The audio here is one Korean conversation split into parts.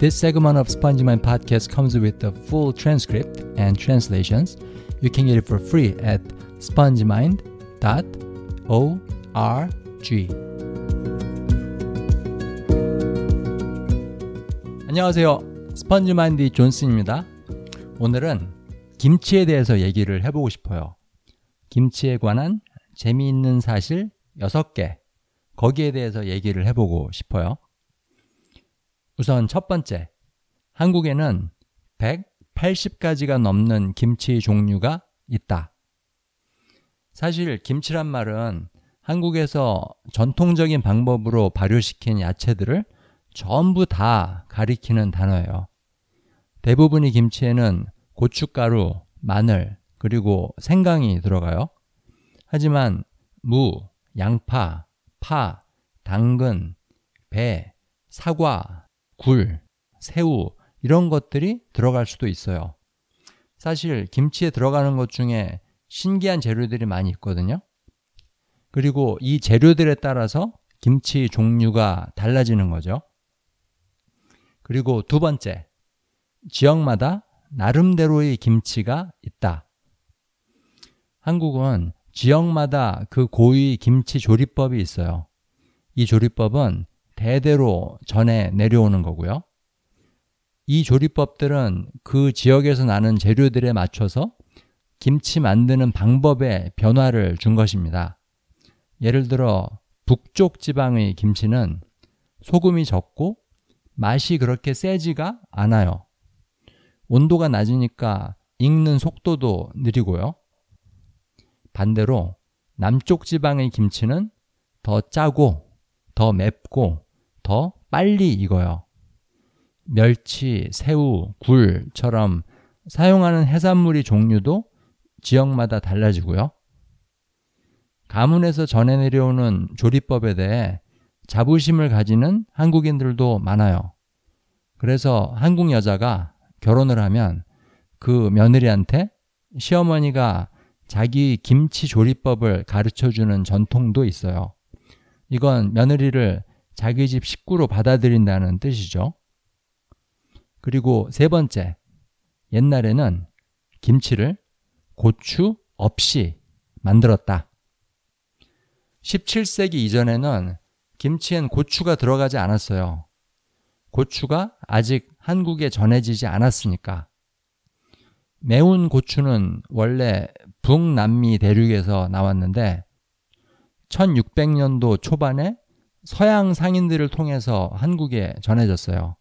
This segment of SpongeMind podcast comes with the full transcript and translations. You can get it for free at spongemind.org. 안녕하세요. 스펀지마인드 존슨입니다. 오늘은 김치에 대해서 얘기를 해보고 싶어요. 김치에 관한 재미있는 사실 6개, 거기에 대해서 얘기를 해보고 싶어요. 우선 첫 번째, 한국에는 180가지가 넘는 김치 종류가 있다. 사실 김치란 말은 한국에서 전통적인 방법으로 발효시킨 야채들을 전부 다 가리키는 단어예요. 대부분의 김치에는 고춧가루, 마늘, 그리고 생강이 들어가요. 하지만 무, 양파, 파, 당근, 배, 사과, 굴, 새우 이런 것들이 들어갈 수도 있어요. 사실 김치에 들어가는 것 중에 신기한 재료들이 많이 있거든요. 그리고 이 재료들에 따라서 김치 종류가 달라지는 거죠. 그리고 두 번째, 지역마다 나름대로의 김치가 있다. 한국은 지역마다 그 고유의 김치 조리법이 있어요. 이 조리법은 대대로 전해 내려오는 거고요. 이 조리법들은 그 지역에서 나는 재료들에 맞춰서 김치 만드는 방법에 변화를 준 것입니다. 예를 들어 북쪽 지방의 김치는 소금이 적고 맛이 그렇게 세지가 않아요. 온도가 낮으니까 익는 속도도 느리고요. 반대로 남쪽 지방의 김치는 더 짜고 더 맵고 더 빨리 익어요. 멸치, 새우, 굴처럼 사용하는 해산물의 종류도 지역마다 달라지고요. 가문에서 전해 내려오는 조리법에 대해 자부심을 가지는 한국인들도 많아요. 그래서 한국 여자가 결혼을 하면 그 며느리한테 시어머니가 자기 김치 조리법을 가르쳐 주는 전통도 있어요. 이건 며느리를 자기 집 식구로 받아들인다는 뜻이죠. 그리고 세 번째, 옛날에는 김치를 고추 없이 만들었다. 17세기 이전에는 김치엔 고추가 들어가지 않았어요. 고추가 아직 한국에 전해지지 않았으니까. 매운 고추는 원래 북남미 대륙에서 나왔는데 1600년도 초반에 서양 상인들을 통해서 한국에 전해졌어요.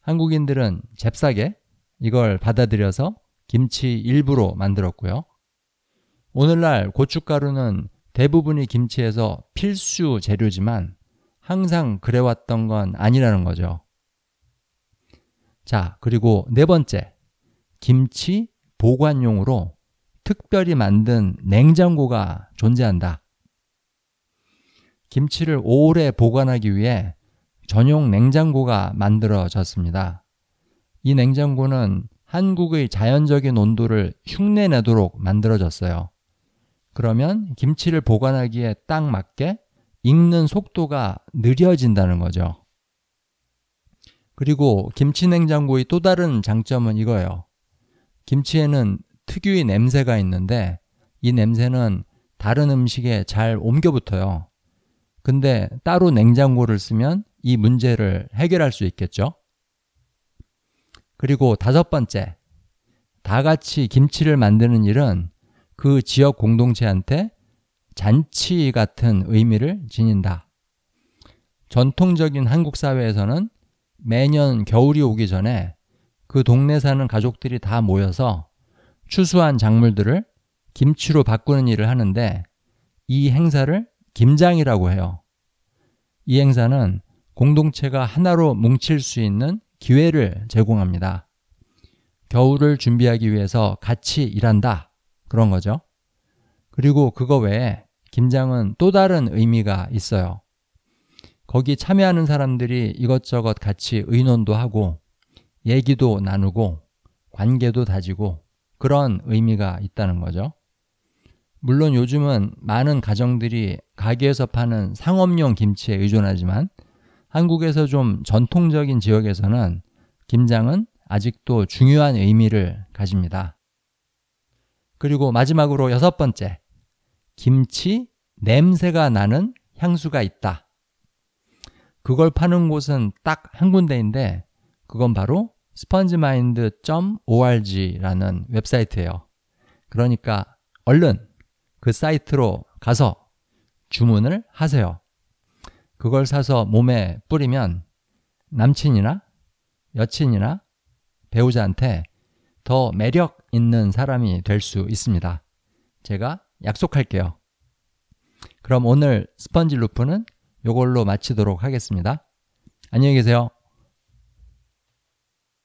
한국인들은 잽싸게 이걸 받아들여서 김치 일부로 만들었고요. 오늘날 고춧가루는 대부분이 김치에서 필수 재료지만 항상 그래왔던 건 아니라는 거죠. 자, 그리고 네 번째. 김치 보관용으로 특별히 만든 냉장고가 존재한다. 김치를 오래 보관하기 위해 전용 냉장고가 만들어졌습니다. 이 냉장고는 한국의 자연적인 온도를 흉내내도록 만들어졌어요. 그러면 김치를 보관하기에 딱 맞게 익는 속도가 느려진다는 거죠. 그리고 김치 냉장고의 또 다른 장점은 이거예요. 김치에는 특유의 냄새가 있는데 이 냄새는 다른 음식에 잘 옮겨 붙어요. 근데 따로 냉장고를 쓰면 이 문제를 해결할 수 있겠죠. 그리고 다섯 번째, 다 같이 김치를 만드는 일은 그 지역 공동체한테 잔치 같은 의미를 지닌다. 전통적인 한국 사회에서는 매년 겨울이 오기 전에 그 동네 사는 가족들이 다 모여서 추수한 작물들을 김치로 바꾸는 일을 하는데 이 행사를 김장이라고 해요. 이 행사는 공동체가 하나로 뭉칠 수 있는 기회를 제공합니다. 겨울을 준비하기 위해서 같이 일한다. 그런 거죠. 그리고 그거 외에 김장은 또 다른 의미가 있어요. 거기 참여하는 사람들이 이것저것 같이 의논도 하고 얘기도 나누고 관계도 다지고 그런 의미가 있다는 거죠. 물론 요즘은 많은 가정들이 가게에서 파는 상업용 김치에 의존하지만 한국에서 좀 전통적인 지역에서는 김장은 아직도 중요한 의미를 가집니다. 그리고 마지막으로 여섯 번째, 김치 냄새가 나는 향수가 있다. 그걸 파는 곳은 딱 한 군데인데 그건 바로 spongemind.org라는 웹사이트예요. 그러니까 얼른 그 사이트로 가서 주문을 하세요. 그걸 사서 몸에 뿌리면 남친이나 여친이나 배우자한테 더 매력 있는 사람이 될 수 있습니다. 제가 약속할게요. 그럼 오늘 스펀지 루프는 이걸로 마치도록 하겠습니다. 안녕히 계세요.